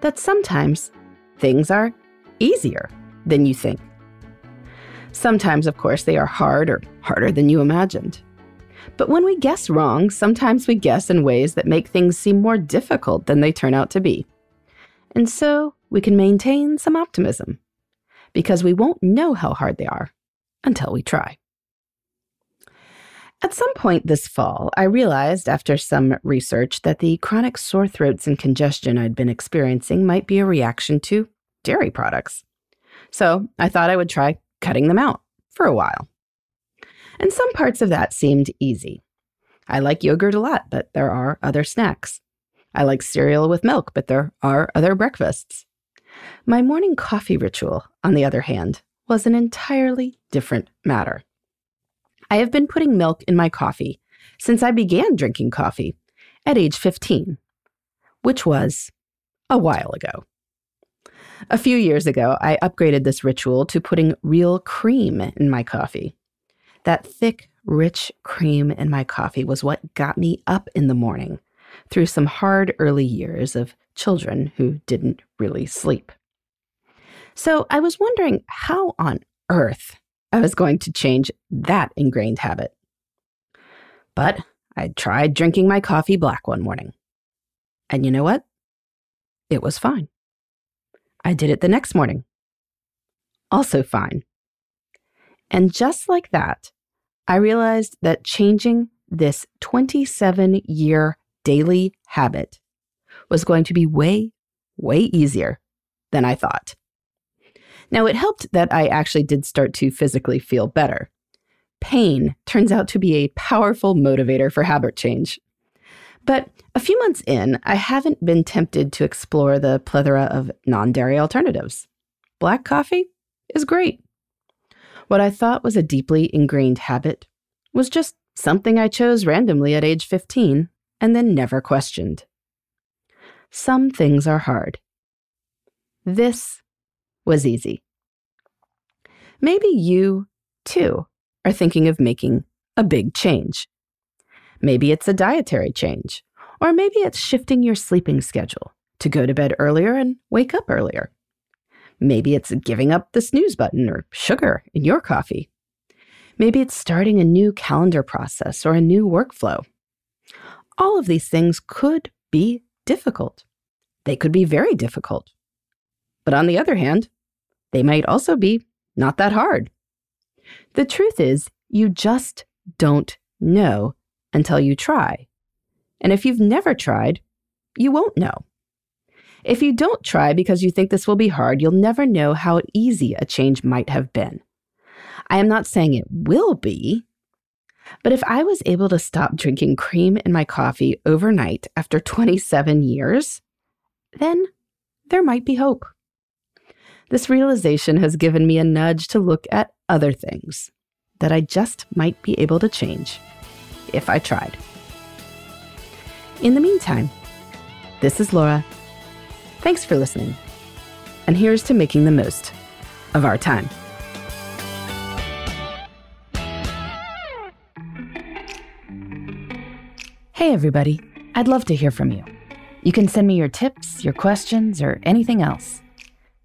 that sometimes things are easier than you think. Sometimes, of course, they are hard or harder than you imagined. But when we guess wrong, sometimes we guess in ways that make things seem more difficult than they turn out to be. And so we can maintain some optimism because we won't know how hard they are until we try. At some point this fall, I realized after some research that the chronic sore throats and congestion I'd been experiencing might be a reaction to dairy products. So I thought I would try cutting them out for a while. And some parts of that seemed easy. I like yogurt a lot, but there are other snacks. I like cereal with milk, but there are other breakfasts. My morning coffee ritual, on the other hand, was an entirely different matter. I have been putting milk in my coffee since I began drinking coffee at age 15, which was a while ago. A few years ago, I upgraded this ritual to putting real cream in my coffee. That thick, rich cream in my coffee was what got me up in the morning through some hard early years of children who didn't really sleep. So I was wondering how on earth I was going to change that ingrained habit. But I tried drinking my coffee black one morning. And you know what? It was fine. I did it the next morning. Also fine. And just like that, I realized that changing this 27 year daily habit was going to be way, way easier than I thought. Now, it helped that I actually did start to physically feel better. Pain turns out to be a powerful motivator for habit change. But a few months in, I haven't been tempted to explore the plethora of non dairy alternatives. Black coffee is great. What I thought was a deeply ingrained habit was just something I chose randomly at age 15 and then never questioned. Some things are hard. This was easy. Maybe you, too, are thinking of making a big change. Maybe it's a dietary change, or maybe it's shifting your sleeping schedule to go to bed earlier and wake up earlier. Maybe it's giving up the snooze button or sugar in your coffee. Maybe it's starting a new calendar process or a new workflow. All of these things could be difficult. They could be very difficult. But on the other hand, they might also be not that hard. The truth is, you just don't know until you try. And if you've never tried, you won't know. If you don't try because you think this will be hard, you'll never know how easy a change might have been. I am not saying it will be, but if I was able to stop drinking cream in my coffee overnight after 27 years, then there might be hope. This realization has given me a nudge to look at other things that I just might be able to change if I tried. In the meantime, this is Laura. Thanks for listening. And here's to making the most of our time. Hey, everybody. I'd love to hear from you. You can send me your tips, your questions, or anything else.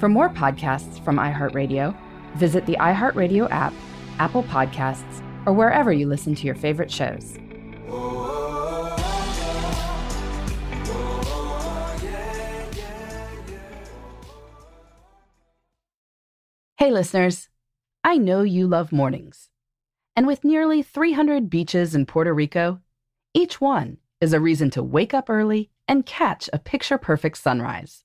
For more podcasts from iHeartRadio, visit the iHeartRadio app, Apple Podcasts, or wherever you listen to your favorite shows. Hey, listeners. I know you love mornings. And with nearly 300 beaches in Puerto Rico, each one is a reason to wake up early and catch a picture perfect sunrise.